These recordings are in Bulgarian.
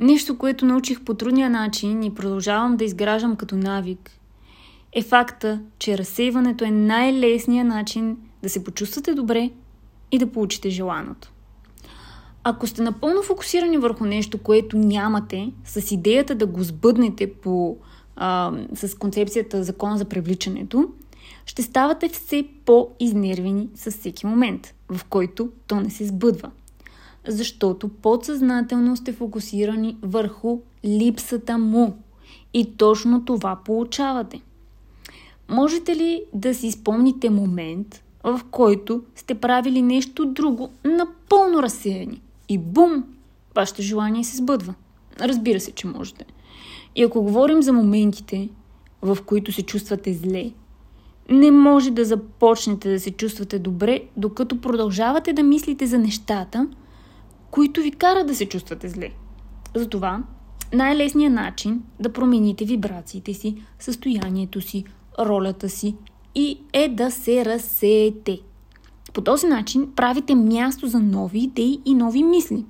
Нещо, което научих по трудния начин и продължавам да изграждам като навик, е факта, че разсейването е най-лесният начин да се почувствате добре и да получите желаното. Ако сте напълно фокусирани върху нещо, което нямате, с идеята да го сбъднете по, а, с концепцията закона за привличането, ще ставате все по-изнервени с всеки момент, в който то не се сбъдва. Защото подсъзнателно сте фокусирани върху липсата му. И точно това получавате. Можете ли да си спомните момент, в който сте правили нещо друго, напълно разсеяни? И бум! Вашето желание се сбъдва. Разбира се, че можете. И ако говорим за моментите, в които се чувствате зле, не може да започнете да се чувствате добре, докато продължавате да мислите за нещата, които ви карат да се чувствате зле. Затова най-лесният начин да промените вибрациите си, състоянието си, ролята си и е да се разсеете. По този начин правите място за нови идеи и нови мисли.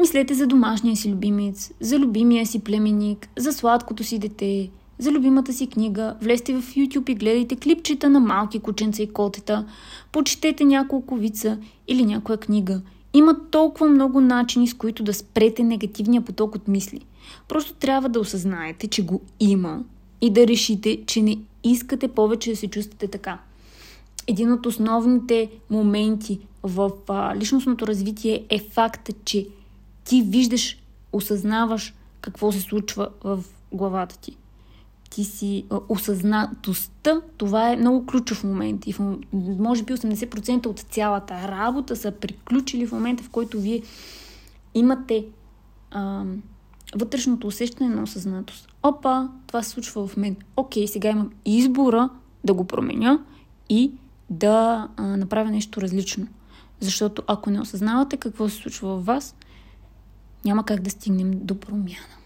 Мислете за домашния си любимец, за любимия си племенник, за сладкото си дете, за любимата си книга, влезте в YouTube и гледайте клипчета на малки кученца и котета, почетете няколко вица или някоя книга. Има толкова много начини, с които да спрете негативния поток от мисли. Просто трябва да осъзнаете, че го има и да решите, че не искате повече да се чувствате така. Един от основните моменти в а, личностното развитие е факта, че ти виждаш, осъзнаваш какво се случва в главата ти ти си осъзнатостта, това е много ключов момент. И в, може би 80% от цялата работа са приключили в момента, в който вие имате а, вътрешното усещане на осъзнатост. Опа, това се случва в мен. Окей, сега имам избора да го променя и да а, направя нещо различно. Защото ако не осъзнавате какво се случва в вас, няма как да стигнем до промяна.